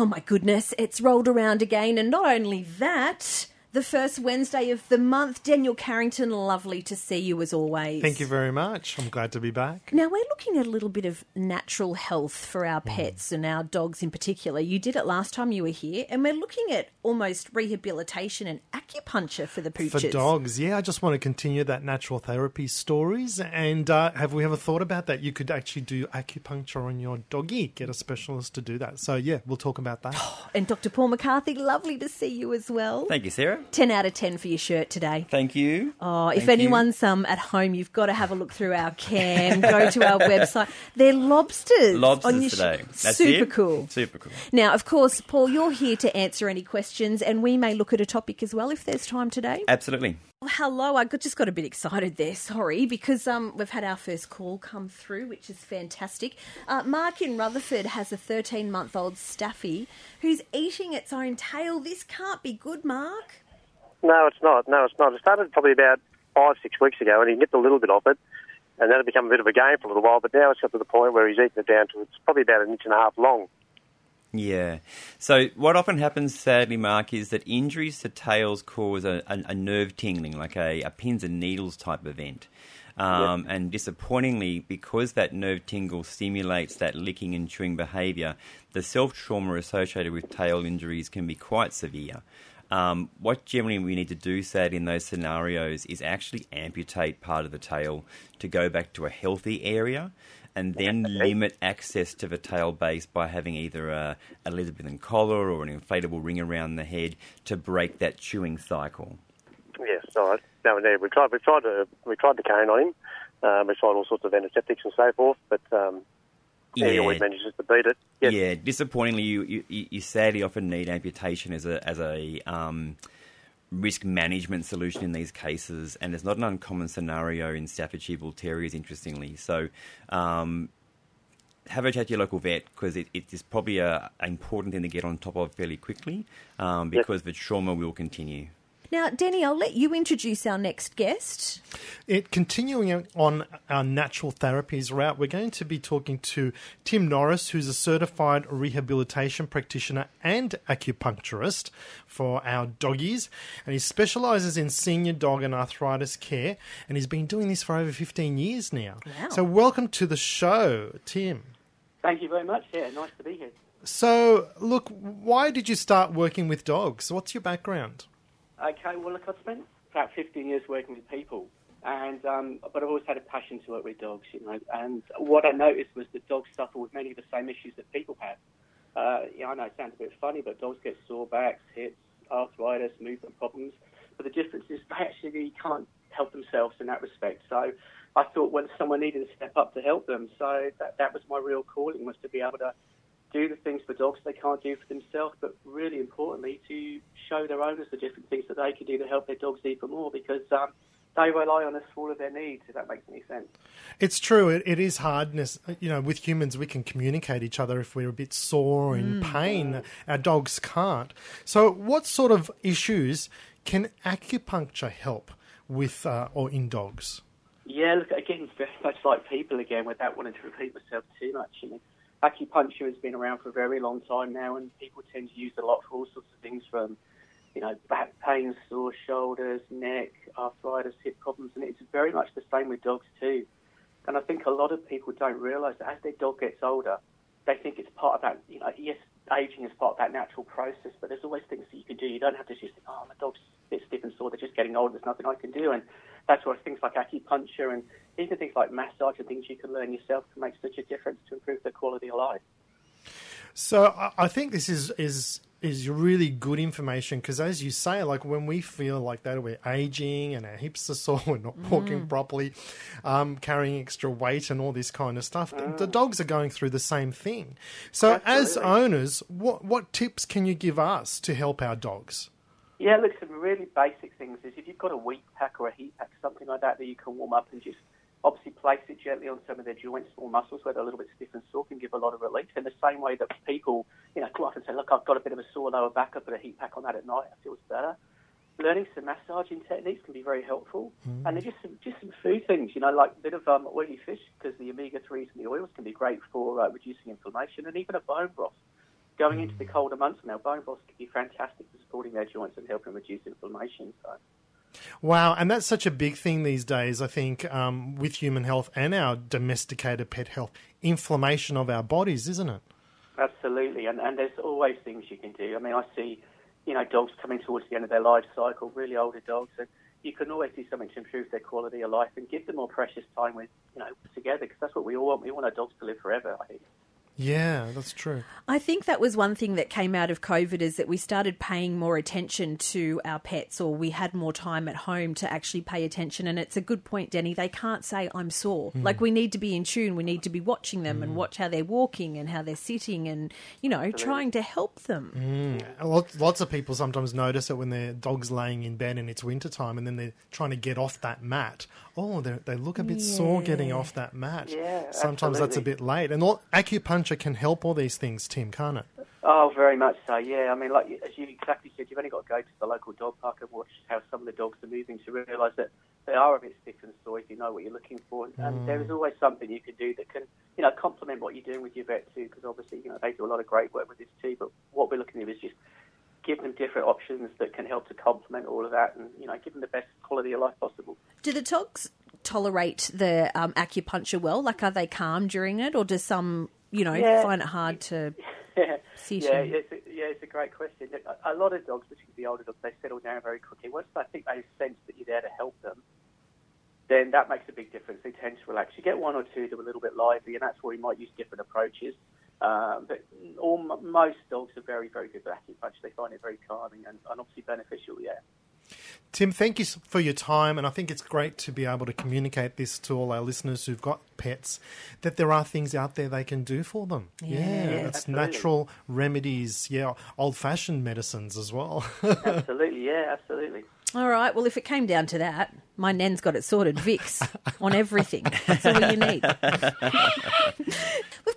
Oh my goodness, it's rolled around again, and not only that, the first Wednesday of the month. Daniel Carrington, lovely to see you as always. Thank you very much. I'm glad to be back. Now, we're looking at a little bit of natural health for our pets and our dogs in particular. You did it last time you were here, and we're looking at almost rehabilitation and acupuncture for the pooches. For dogs, yeah, I just want to continue that natural therapy stories. And uh, have we ever thought about that? You could actually do acupuncture on your doggy, get a specialist to do that. So, yeah, we'll talk about that. And Dr. Paul McCarthy, lovely to see you as well. Thank you, Sarah. 10 out of 10 for your shirt today. Thank you. Oh, if Thank anyone's um, at home, you've got to have a look through our cam, go to our website. They're lobsters. Lobsters your sh- today. That's Super it? cool. Super cool. Now, of course, Paul, you're here to answer any questions, and we may look at a topic as well if there's time today. Absolutely. Hello, I just got a bit excited there. Sorry, because um, we've had our first call come through, which is fantastic. Uh, Mark in Rutherford has a 13 month old Staffy who's eating its own tail. This can't be good, Mark. No, it's not. No, it's not. It started probably about five, six weeks ago, and he nipped a little bit off it, and that had become a bit of a game for a little while. But now it's got to the point where he's eaten it down to it's probably about an inch and a half long. Yeah. So what often happens, sadly, Mark, is that injuries to tails cause a, a, a nerve tingling, like a, a pins and needles type event. Um, And disappointingly, because that nerve tingle stimulates that licking and chewing behaviour, the self trauma associated with tail injuries can be quite severe. Um, what generally we need to do, sad in those scenarios, is actually amputate part of the tail to go back to a healthy area and then limit access to the tail base by having either a Elizabethan collar or an inflatable ring around the head to break that chewing cycle. Yes, all right. No, there we tried. We tried to we tried the cane on him. Um, we tried all sorts of antiseptics and so forth, but um, he Yeah. always manages to beat it. Yes. Yeah, disappointingly, you, you, you sadly often need amputation as a as a um, risk management solution in these cases, and it's not an uncommon scenario in Staffordshire Bull Terriers. Interestingly, so. Um, have a chat to your local vet because it, it is probably a, an important thing to get on top of fairly quickly um, because the trauma will continue. Now, Denny, I'll let you introduce our next guest. It continuing on our natural therapies route, we're going to be talking to Tim Norris, who's a certified rehabilitation practitioner and acupuncturist for our doggies, and he specialises in senior dog and arthritis care, and he's been doing this for over 15 years now. Wow. So, welcome to the show, Tim. Thank you very much. Yeah, nice to be here. So, look, why did you start working with dogs? What's your background? Okay, well, look, I've spent about 15 years working with people, and um, but I've always had a passion to work with dogs, you know. And what I noticed was that dogs suffer with many of the same issues that people have. Uh, yeah, I know it sounds a bit funny, but dogs get sore backs, hips, arthritis, movement problems. But the difference is they actually can't help themselves in that respect. So I thought when someone needed to step up to help them, so that that was my real calling was to be able to do the things for dogs they can't do for themselves, but really importantly, to show their owners the different things that they can do to help their dogs even more because um, they rely on us for all of their needs, if that makes any sense. It's true. It, it is hardness. You know, with humans, we can communicate each other if we're a bit sore or in pain. Our dogs can't. So, what sort of issues can acupuncture help with uh, or in dogs? Yeah, look, again, very much like people again, without wanting to repeat myself too much. You know, acupuncture has been around for a very long time now, and people tend to use it a lot for all sorts of things from, you know, back pain, sore shoulders, neck, arthritis, hip problems, and it's very much the same with dogs too. And I think a lot of people don't realise that as their dog gets older, they think it's part of that, you know, yes, aging is part of that natural process, but there's always things that you can do. You don't have to just think, oh, my dog's a bit stiff and sore, they're just getting older, there's nothing I can do. And that's where things like acupuncture and even things like massage and things you can learn yourself can make such a difference to improve the quality of life. So, I, I think this is is is really good information because, as you say, like when we feel like that, we're aging and our hips are sore, we're not walking properly, um, carrying extra weight, and all this kind of stuff. The dogs are going through the same thing. So, as owners, what what tips can you give us to help our dogs? Yeah, look, some really basic things is if you've got a wheat pack or a heat pack, something like that that you can warm up and just obviously place it gently on some of their joints or muscles where they're a little bit stiff and sore can give a lot of relief. In the same way that people, you know, go up and say, look, I've got a bit of a sore lower back, I put a heat pack on that at night, it feels better. Learning some massaging techniques can be very helpful, and then just some just some food things, you know, like a bit of um, oily fish because the omega threes and the oils can be great for uh, reducing inflammation, and even a bone broth going into the colder months now, bone broth can be fantastic for supporting their joints and helping reduce inflammation. So. Wow, and that's such a big thing these days, I think, um, with human health and our domesticated pet health. Inflammation of our bodies, isn't it? Absolutely, and, and there's always things you can do. I mean, I see, you know, dogs coming towards the end of their life cycle, really older dogs, and you can always do something to improve their quality of life and give them more precious time with, you know, together, because that's what we all want. We want our dogs to live forever, I think. Yeah, that's true. I think that was one thing that came out of COVID is that we started paying more attention to our pets or we had more time at home to actually pay attention. And it's a good point, Denny. They can't say, I'm sore. Hmm. Like, we need to be in tune. We need to be watching them and watch how they're walking and how they're sitting and, you know, trying to help them. Lots, lots of people sometimes notice it when their dog's laying in bed and it's wintertime and then they're trying to get off that mat. Oh, they they look a bit sore getting off that mat. Yeah, Sometimes that's a bit late. And all, acupuncture can help all these things, Tim, can't it? Oh, very much so. Yeah, I mean, like as you exactly said, you've only got to go to the local dog park and watch how some of the dogs are moving to realise that they are a bit stiff and sore if you know what you're looking for. And, and there is always something you can do that can, you know, complement what you're doing with your vet too. Because obviously, you know, they do a lot of great work with this too. But what we're looking at is just give them different options that can help to complement all of that, and you know, give them the best quality of life possible. Do the dogs tolerate the um, acupuncture well? Like, are they calm during it or do some, you know, Yeah. find it hard to Yeah, sit yeah, it's a, yeah, it's a great question. A, a lot of dogs, particularly the older dogs, they settle down very quickly. Once I think they sense that you're there to help them, then that makes a big difference. They tend to relax. You get one or two that are a little bit lively, and that's where we might use different approaches. Um, but all, most dogs are very, very good at acupuncture. They find it very calming and, and obviously beneficial. Yeah. Tim, thank you for your time, and I think it's great to be able to communicate this to all our listeners who've got pets that there are things out there they can do for them. Yeah, it's absolutely. natural remedies, yeah, old fashioned medicines as well. absolutely. Yeah, absolutely. All right. Well, if it came down to that, my nan's got it sorted. Vicks on everything. That's all you need.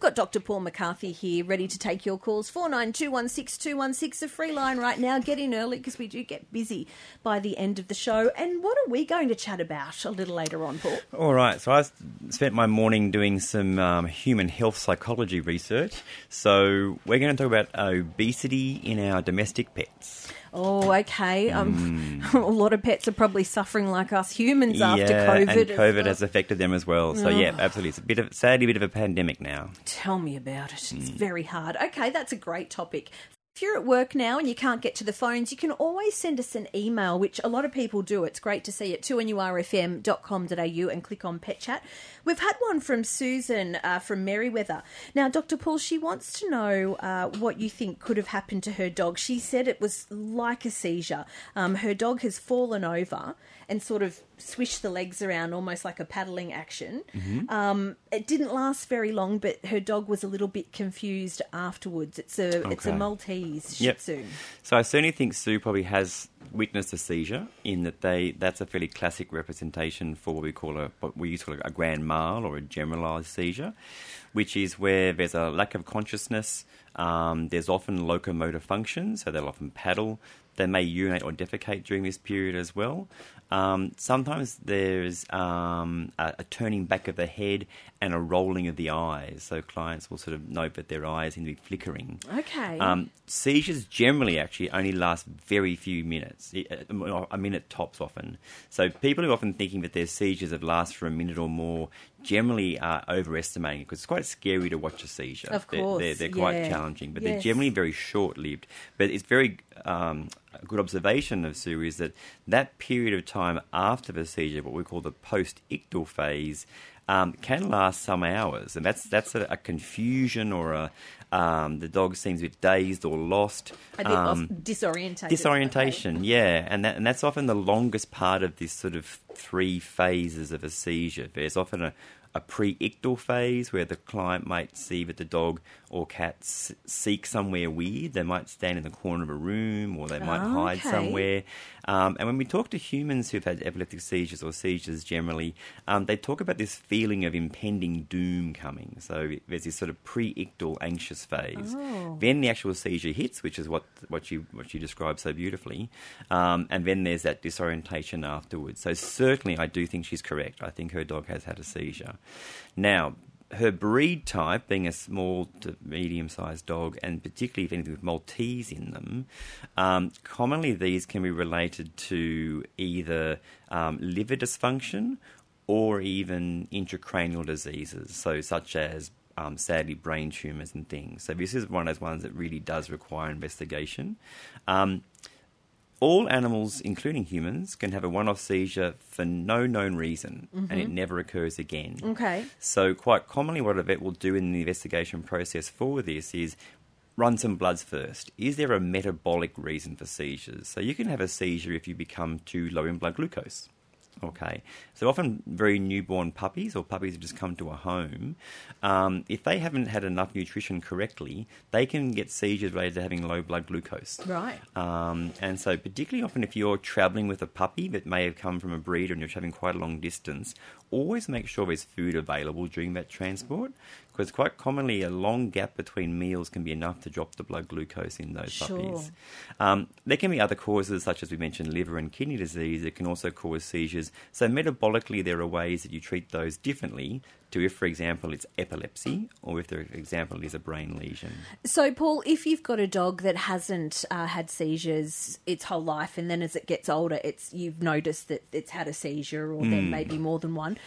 Got Dr. Paul McCarthy here, ready to take your calls. Four nine two one six two one six. A free line right now. Get in early because we do get busy by the end of the show. And what are we going to chat about a little later on, Paul? All right, so I spent my morning doing some um, human health psychology research. So we're going to talk about obesity in our domestic pets. Oh, okay. Um, a lot of pets are probably suffering like us humans after COVID. and COVID well. has affected them as well. So yeah, absolutely, it's a bit of sadly a bit of a pandemic now. Tell me about it. It's Mm. very hard. Okay, that's a great topic. If you're at work now and you can't get to the phones, you can always send us an email, which a lot of people do. It's great to see at 2nurfm.com.au and click on Pet Chat. We've had one from Susan uh, from Merewether. Now, Dr. Paul, she wants to know uh, what you think could have happened to her dog. She said it was like a seizure. Um, her dog has fallen over and sort of swished the legs around almost like a paddling action. Um, it didn't last very long, but her dog was a little bit confused afterwards. It's a it's a Maltese Shih Yep. Tzu. So I certainly think Sue probably has witnessed a seizure in that they that's a fairly classic representation for what we call a what we used to call a grand mal or a generalized seizure, which is where there's a lack of consciousness. Um, there's often locomotor function, so they'll often paddle. They may urinate or defecate during this period as well. Um, sometimes there's um, a, a turning back of the head and a rolling of the eyes. So clients will sort of note that their eyes seem to be flickering. Okay. Um, seizures generally actually only last very few minutes, uh, a minute tops often. So people who are often thinking that their seizures have last for a minute or more generally are overestimating it because it's quite scary to watch a seizure. Of They're- course, they're, they're, quite yeah. challenging, but they're generally very short-lived. But it's very um, a good observation of Sue is that that period of time after the seizure, what we call the post-ictal phase, um, can last some hours, and that's that's a, a confusion or a um, the dog seems a bit dazed or lost. a bit Um, lost, disorientated. disorientation yeah and that, and that's often the longest part of this sort of three phases of a seizure there's often a, a pre-ictal phase where the client might see that the dog or cats seek somewhere weird they might stand in the corner of a room or they might Oh, hide okay. somewhere um, and when we talk to humans who've had epileptic seizures or seizures generally um, they talk about this feeling of impending doom coming so there's this sort of pre-ictal anxious phase Oh. then the actual seizure hits, which is what what you what you described so beautifully, um, and then there's that disorientation afterwards. So certainly, I do think she's correct. I think her dog has had a seizure. Now, her breed type, being a small to medium sized dog, and particularly if anything with Maltese in them, um, commonly these can be related to either um, liver dysfunction or even intracranial diseases, so such as um, sadly brain tumours and things. So this is one of those ones that really does require investigation. Um, all animals, including humans, can have a one off seizure for no known reason and it mm-hmm. never occurs again. Okay. So, quite commonly, what a vet will do in the investigation process for this is run some bloods first. Is there a metabolic reason for seizures? So, you can have a seizure if you become too low in blood glucose. Okay, so often very newborn puppies or puppies that just come to a home, um, if they haven't had enough nutrition correctly, they can get seizures related to having low blood glucose. Right. Um, and so, particularly often if you're travelling with a puppy that may have come from a breeder and you're travelling quite a long distance, always make sure there's food available during that transport because quite commonly a long gap between meals can be enough to drop the blood glucose in those Sure. puppies. Um, there can be other causes, such as we mentioned, liver and kidney disease, that can also cause seizures. So, metabolically, there are ways that you treat those differently to if, for example, it's epilepsy or if, for example, is a brain lesion. So, Paul, if you've got a dog that hasn't uh, had seizures its whole life, and then as it gets older, it's you've noticed that it's had a seizure, or there Hmm. may be more than one.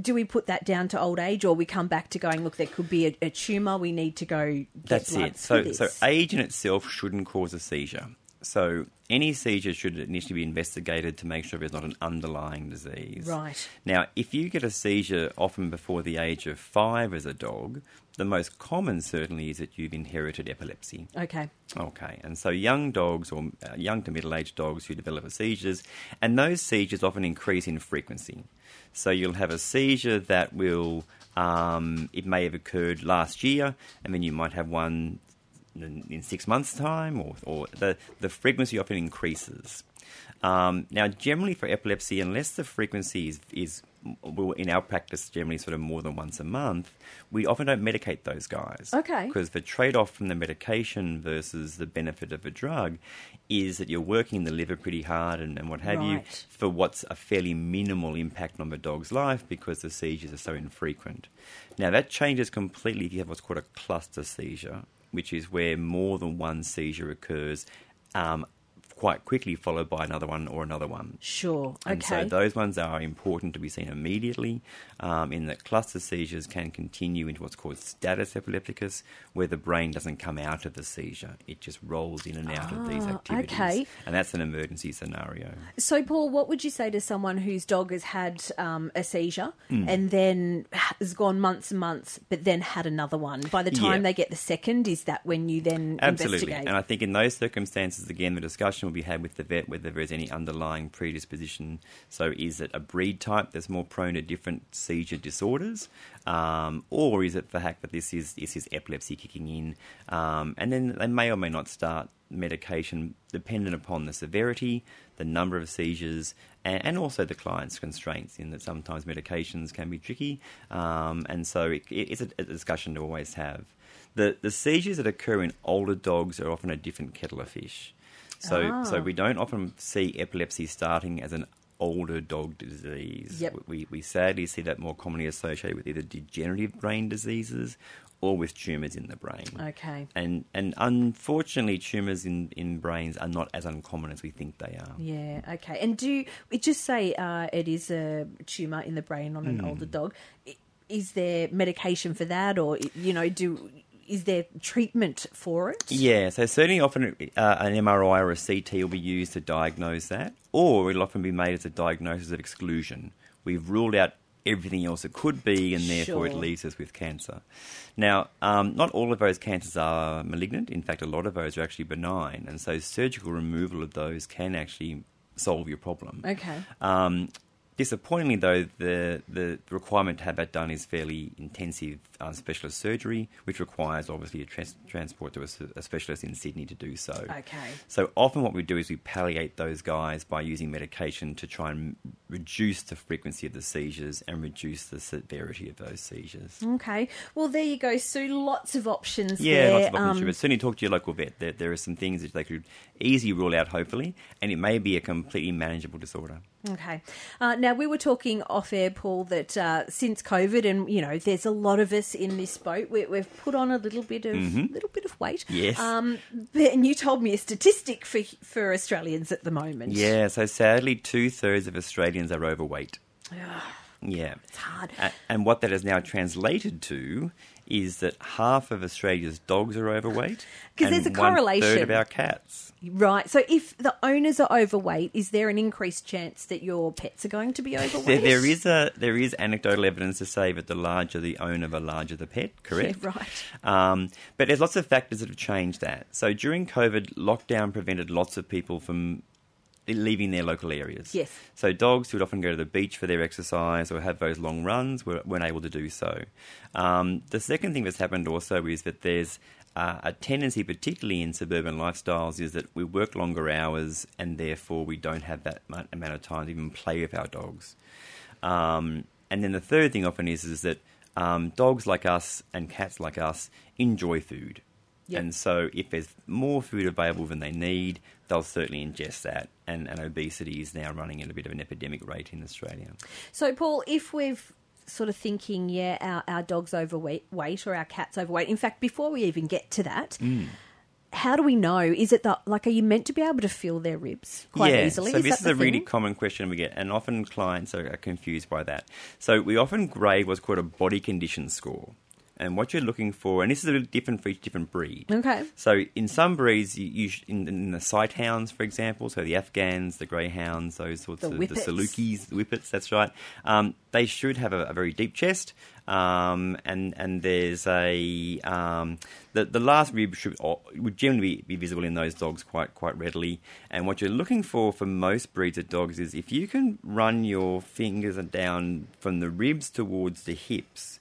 Do we put that down to old age, or we come back to going, look, there could be a, a tumor, we need to go get That's it. So, so age in itself shouldn't cause a seizure. So, any seizure should initially be investigated to make sure there's not an underlying disease. Right. Now, if you get a seizure often before the age of five as a dog, the most common certainly is that you've inherited epilepsy. Okay. Okay, and so young dogs or uh, young to middle aged dogs who develop seizures, and those seizures often increase in frequency. So you'll have a seizure that will, um, it may have occurred last year, and then you might have one in, in six months' time, or, or the, the frequency often increases. Um, now, generally for epilepsy, unless the frequency is, is well, in our practice, generally sort of more than once a month, we often don't medicate those guys. Okay. Because the trade off from the medication versus the benefit of a drug is that you're working the liver pretty hard and, and what have you for what's a fairly minimal impact on the dog's life because the seizures are so infrequent. Now, that changes completely if you have what's called a cluster seizure, which is where more than one seizure occurs. Um, Quite quickly, followed by another one or another one. Sure. And Okay. so those ones are important to be seen immediately, um, in that cluster seizures can continue into what's called status epilepticus, where the brain doesn't come out of the seizure. It just rolls in and out of these Ah, activities. okay. And that's an emergency scenario. So, Paul, what would you say to someone whose dog has had um, a seizure Hmm. and then has gone months and months, but then had another one? By the time Yeah. they get the second, is that when you then Absolutely. investigate? And I think in those circumstances, again, the discussion will be had with the vet whether there is any underlying predisposition. So, is it a breed type that's more prone to different seizure disorders? Um, or is it the fact that this is, this is epilepsy kicking in? Um, and then they may or may not start medication dependent upon the severity, the number of seizures, and, and also the client's constraints, in that sometimes medications can be tricky. Um, and so, it, it's a, a discussion to always have. The, the seizures that occur in older dogs are often a different kettle of fish. So, Ah. so we don't often see epilepsy starting as an older dog disease. Yep. We, we sadly see that more commonly associated with either degenerative brain diseases or with tumours in the brain. Okay. And, and unfortunately, tumours in, in brains are not as uncommon as we think they are. Yeah, okay. And do we just say uh, it is a tumour in the brain on an Hmm. older dog? Is there medication for that, or you know, do is there treatment for it? Yeah, so certainly often uh, an MRI or a CT will be used to diagnose that, or it'll often be made as a diagnosis of exclusion. We've ruled out everything else it could be, and therefore it leaves us with cancer. Now, um, not all of those cancers are malignant. In fact, a lot of those are actually benign, and so surgical removal of those can actually solve your problem. Okay. Um, disappointingly, though, the, the requirement to have that done is fairly intensive uh, specialist surgery, which requires obviously a trans- transport to a specialist in Sydney to do so. Okay. So often what we do is we palliate those guys by using medication to try and reduce the frequency of the seizures and reduce the severity of those seizures. Okay. Well, there you go, Sue. Lots of options Yeah, there. lots of options. Um, but certainly talk to your local vet. There, there are some things that they could easily rule out, hopefully, and it may be a completely manageable disorder. Okay. Uh, now we were talking off air, Paul, that uh, since COVID, and you know, there's a lot of us in this boat. We, we've put on a little bit of little bit of weight. Mm-hmm. Yes. Um, and you told me a statistic for for Australians at the moment. Yeah, so sadly, two thirds of Australians are overweight. Yeah. It's hard. And what that has now translated to is that half of Australia's dogs are overweight. Because there's a one third correlation. of our cats. Right. So if the owners are overweight, is there an increased chance that your pets are going to be overweight? There, there is a there is anecdotal evidence to say that the larger the owner, the larger the pet. Correct. Yeah, right. Um, but there's lots of factors that have changed that. So during COVID, lockdown prevented lots of people from leaving their local areas. Yes. So dogs who would often go to the beach for their exercise or have those long runs were, weren't able to do so. Um, the second thing that's happened also is that there's uh, a tendency, particularly in suburban lifestyles, is that we work longer hours and therefore we don't have that amount of time to even play with our dogs. Um, and then the third thing often is is that um, dogs like us and cats like us enjoy food. Yep. And so, if there's more food available than they need, they'll certainly ingest that. And, and obesity is now running at a bit of an epidemic rate in Australia. So, Paul, if we've sort of thinking, yeah, our, our dog's overweight weight or our cat's overweight. In fact, before we even get to that, Mm. how do we know? Is it that, like, are you meant to be able to feel their ribs quite yeah, easily? so is this is a really common question we get, and often clients are, are confused by that. So we often grade what's called a body condition score. And what you're looking for, and this is a little different for each different breed. Okay. So in some breeds, you, you in, in the sight hounds, for example, so the Afghans, the greyhounds, those sorts The of whippets. the Salukis, the whippets. That's right. Um, they should have a, a very deep chest, um, and and there's a um, the the last rib should or, would generally be, be visible in those dogs quite quite readily. And what you're looking for for most breeds of dogs is if you can run your fingers down from the ribs towards the hips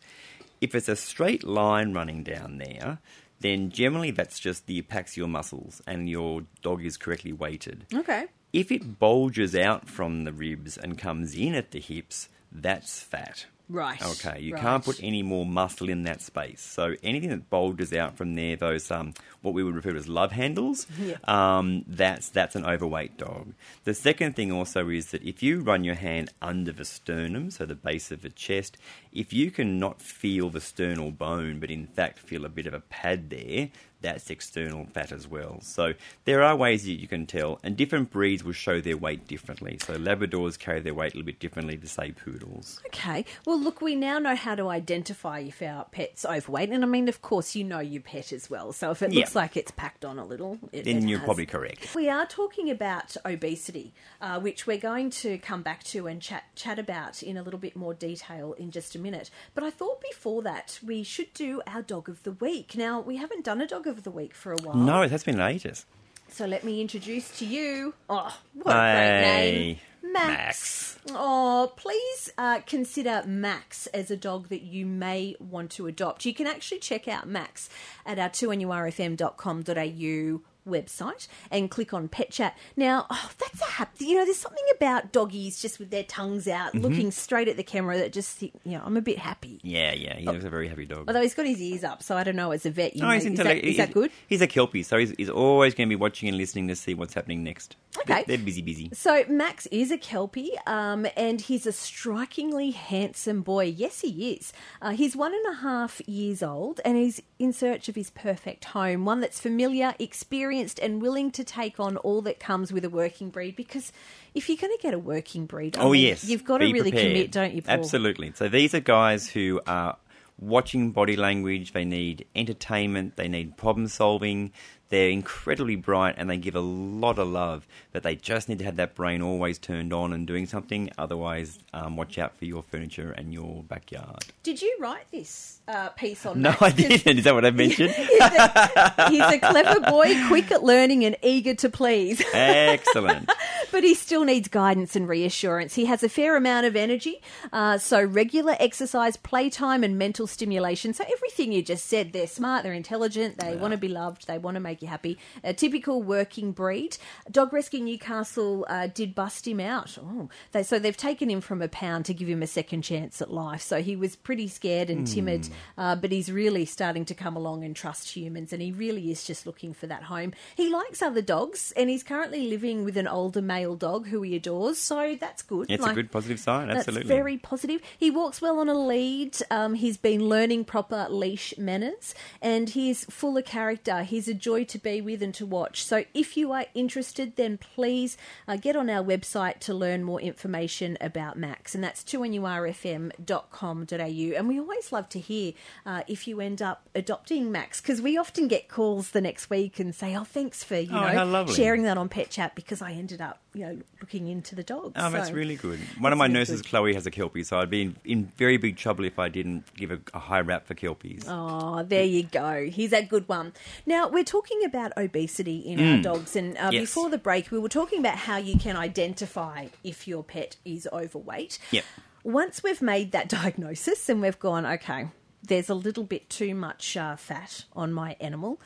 if it's a straight line running down there, then generally that's just the epaxial muscles and your dog is correctly weighted. Okay. If it bulges out from the ribs and comes in at the hips, that's fat. Right. Okay, you right. can't put any more muscle in that space. So anything that bulges out from there, those um, what we would refer to as love handles, um, that's that's an overweight dog. The second thing also is that if you run your hand under the sternum, so the base of the chest, if you can not feel the sternal bone, but in fact feel a bit of a pad there, that's external fat as well. So there are ways that you can tell, and different breeds will show their weight differently. So Labradors carry their weight a little bit differently to say poodles. Okay. Well, look, we now know how to identify if our pet's overweight. And I mean, of course, you know your pet as well. So if it Yeah. looks like it's packed on a little, it, Then it you're has. probably correct. We are talking about obesity, uh, which we're going to come back to and chat chat about in a little bit more detail in just a minute. But I thought before that we should do our dog of the week. Now we haven't done a dog of the week for a while. No, it has been ages. So let me introduce to you. Oh, what a great name. Hey, Max. Oh, please uh, consider Max as a dog that you may want to adopt. You can actually check out Max at our 2nurfm.com.au website and click on pet chat now oh, that's a happy you know there's something about doggies just with their tongues out Mm-hmm. looking straight at the camera that just you know i'm a bit happy Yeah, yeah, he looks a very happy dog. although he's got his ears up so i don't know as a vet you No, may, he's is, that, is that good He's a kelpie, so he's, he's always going to be watching and listening to see what's happening next. Okay. They're, they're busy, busy. So Max is a kelpie, um, and he's a strikingly handsome boy. Yes, he is. Uh, he's one and a half years old, and he's in search of his perfect home, one that's familiar, experienced, and willing to take on all that comes with a working breed. Because if you're going to get a working breed, I Oh, mean, yes. you've got to really prepared. commit, don't you, Paul? Absolutely. So these are guys who are watching body language. They need entertainment. They need problem solving. They're incredibly bright and they give a lot of love, but they just need to have that brain always turned on and doing something. Otherwise, um, watch out for your furniture and your backyard. Did you write this uh, piece on No, Max? I didn't. Is that what I mentioned? he's, a, he's a clever boy, quick at learning and eager to please. Excellent. But he still needs guidance and reassurance. He has a fair amount of energy, uh, so regular exercise, playtime, and mental stimulation. So everything you just said, they're smart, they're intelligent, they want to be loved, they want to make you happy. A typical working breed. Dog Rescue Newcastle uh, did bust him out. Oh, they, so they've taken him from a pound to give him a second chance at life. So he was pretty scared and timid, uh, but he's really starting to come along and trust humans, and he really is just looking for that home. He likes other dogs, and he's currently living with an older male dog who he adores. So that's good. It's a good positive sign, absolutely. That's very positive. He walks well on a lead. Um, he's been learning proper leash manners, and he's full of character. He's a joy to be with and to watch. So if you are interested, then please uh, get on our website to learn more information about Max, and that's 2nurfm.com.au. And we always love to hear uh, if you end up adopting Max, because we often get calls the next week and say, "Oh, thanks for you Oh, know sharing that on Pet Chat because I ended up you know looking into the dogs." Oh, that's really good. One of my really nurses, good. Chloe, has a Kelpie, so I'd be in, in very big trouble if I didn't give a, a high rap for Kelpies. Oh, there you go. He's a good one. Now, we're talking about obesity in our dogs, and uh, Mm. Yes. before the break, we were talking about how you can identify if your pet is overweight. Yep. Once we've made that diagnosis and we've gone, okay, there's a little bit too much uh, fat on my animal,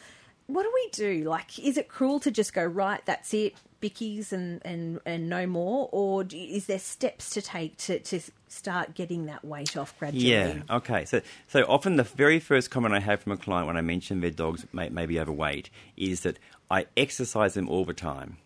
what do we do? Like, is it cruel to just go, right, that's it, bickies and, and, and no more? Or do, is there steps to take to, to start getting that weight off gradually? Yeah. Okay. So, so often the very first comment I have from a client when I mention their dogs may, may be overweight is that I exercise them all the time.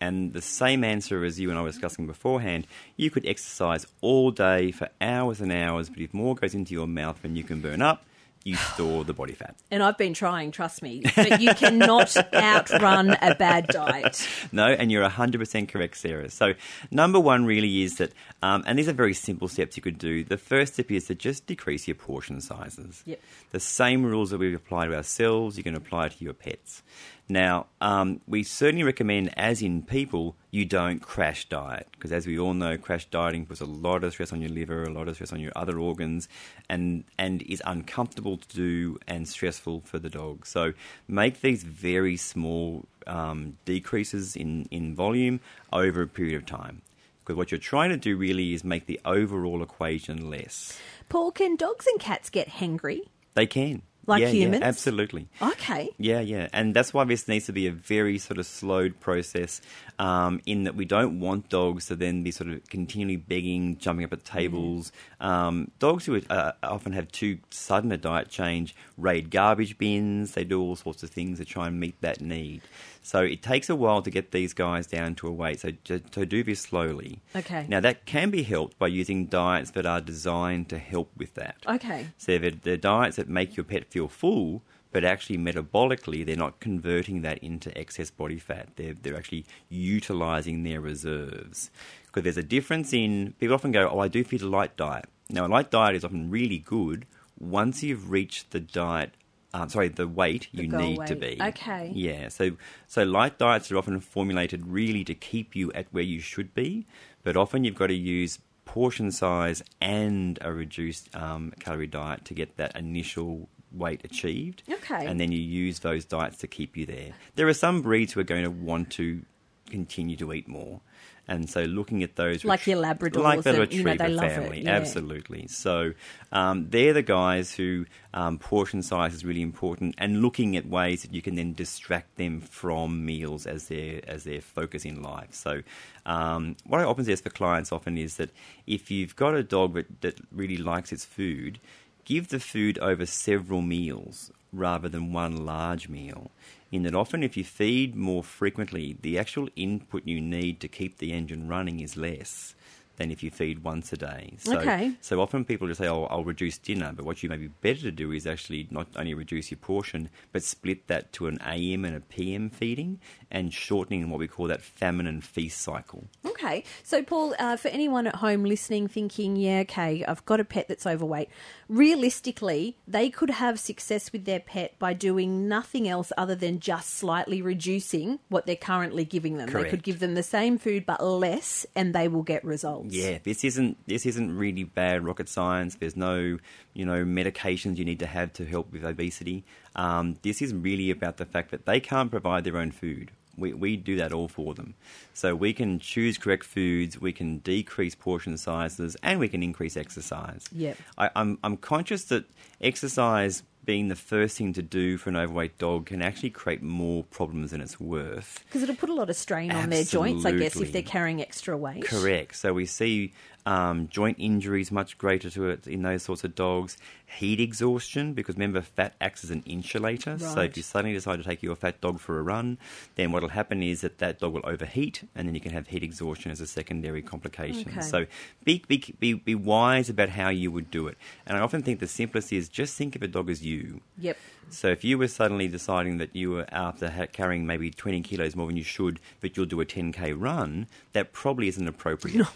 And the same answer as you and I were discussing beforehand, you could exercise all day for hours and hours, but if more goes into your mouth than you can burn up, you store the body fat. And I've been trying, trust me. But you cannot outrun a bad diet. No, and you're 100% correct, Sarah. So, number one really is that, um, and these are very simple steps you could do. The first step is to just decrease your portion sizes. Yep. The same rules that we apply to ourselves, you can apply to your pets. Now, um, we certainly recommend, as in people, you don't crash diet because, as we all know, crash dieting puts a lot of stress on your liver, a lot of stress on your other organs, and and is uncomfortable to do and stressful for the dog. So, make these very small um, decreases in in volume over a period of time. Because what you're trying to do really is make the overall equation less. Paul, can dogs and cats get hangry? They can. Like Yeah, yeah, absolutely. Okay. Yeah, yeah, and that's why this needs to be a very sort of slowed process. Um, in that we don't want dogs to then be sort of continually begging, jumping up at tables. Um, dogs who uh, often have too sudden a diet change raid garbage bins. They do all sorts of things to try and meet that need. So it takes a while to get these guys down to a weight. So to, to do this slowly. Okay. Now that can be helped by using diets that are designed to help with that. Okay. So they're, they're diets that make your pet feel full, but actually metabolically they're not converting that into excess body fat. They're, they're actually utilizing their reserves. Because there's a difference in, people often go, oh, I do feed a light diet. Now, a light diet is often really good once you've reached the diet. Um, sorry, the weight The you need to be. Okay. Yeah. So, so light diets are often formulated really to keep you at where you should be, but often you've got to use portion size and a reduced um, calorie diet to get that initial weight achieved. Okay. And then you use those diets to keep you there. There are some breeds who are going to want to continue to eat more. And so, looking at those, Like your Labradors like the and, you know, retriever love it, family, yeah. absolutely. So, um, they're the guys who um, portion size is really important, and looking at ways that you can then distract them from meals as their as their focus in life. So, um, what I often suggest for clients often is that if you've got a dog that, that really likes its food, give the food over several meals rather than one large meal. In that, often if you feed more frequently, the actual input you need to keep the engine running is less than if you feed once a day. So, Okay. so often people just say, "Oh, I'll reduce dinner," but what you may be better to do is actually not only reduce your portion, but split that to an AM and a PM feeding, and shortening what we call that famine and feast cycle. Okay. Okay, so Paul, uh, for anyone at home listening, thinking, yeah, okay, I've got a pet that's overweight. Realistically, they could have success with their pet by doing nothing else other than just slightly reducing what they're currently giving them. They could give them the same food but less, and they will get results. Yeah, this isn't this isn't really bad rocket science. There's no you know medications you need to have to help with obesity. Um, this is really about the fact that they can't provide their own food. We we do that all for them. So we can choose correct foods, we can decrease portion sizes, and we can increase exercise. Yep. I, I'm I'm conscious that exercise being the first thing to do for an overweight dog can actually create more problems than it's worth. Because it'll put a lot of strain on their joints, I guess, if they're carrying extra weight. Correct. So we see um, joint injuries much greater to it in those sorts of dogs. Heat exhaustion, because remember, fat acts as an insulator. So if you suddenly decide to take your fat dog for a run, then what will happen is that that dog will overheat, and then you can have heat exhaustion as a secondary complication. Okay. So be, be, be, be wise about how you would do it. And I often think the simplest is just think of a dog as you. Yep. So if you were suddenly deciding that you were after carrying maybe 20 kilos more than you should, but you'll do a 10k run, that probably isn't appropriate.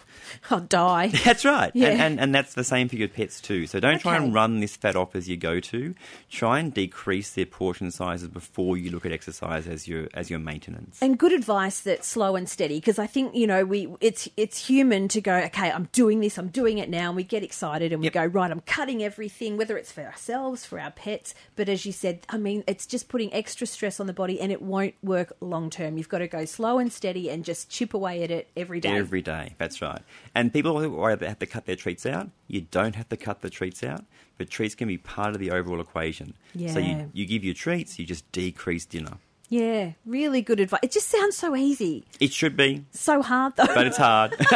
I'll die. That's right. Yeah. And, and, and that's the same for your pets too. So don't try and run this fat off as you go to. Try and decrease their portion sizes before you look at exercise as your as your maintenance. And good advice that's slow and steady because I think you know we it's it's human to go okay I'm doing this I'm doing it now and we get excited and we Yep. go right I'm cutting everything whether it's for ourselves for our pets but as you said I mean it's just putting extra stress on the body and it won't work long term you've got to go slow and steady and just chip away at it every day Every day, that's right. And people who worry they have to cut their treats out, you don't have to cut the treats out, but treats can be part of the overall equation. Yeah. So you, you give your treats, you just decrease dinner. yeah really good advice it just sounds so easy It should be, so hard though but it's hard.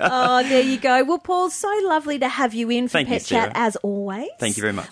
oh there you go well Paul so lovely to have you in for Thank you, Pet Chat as always Thank you very much.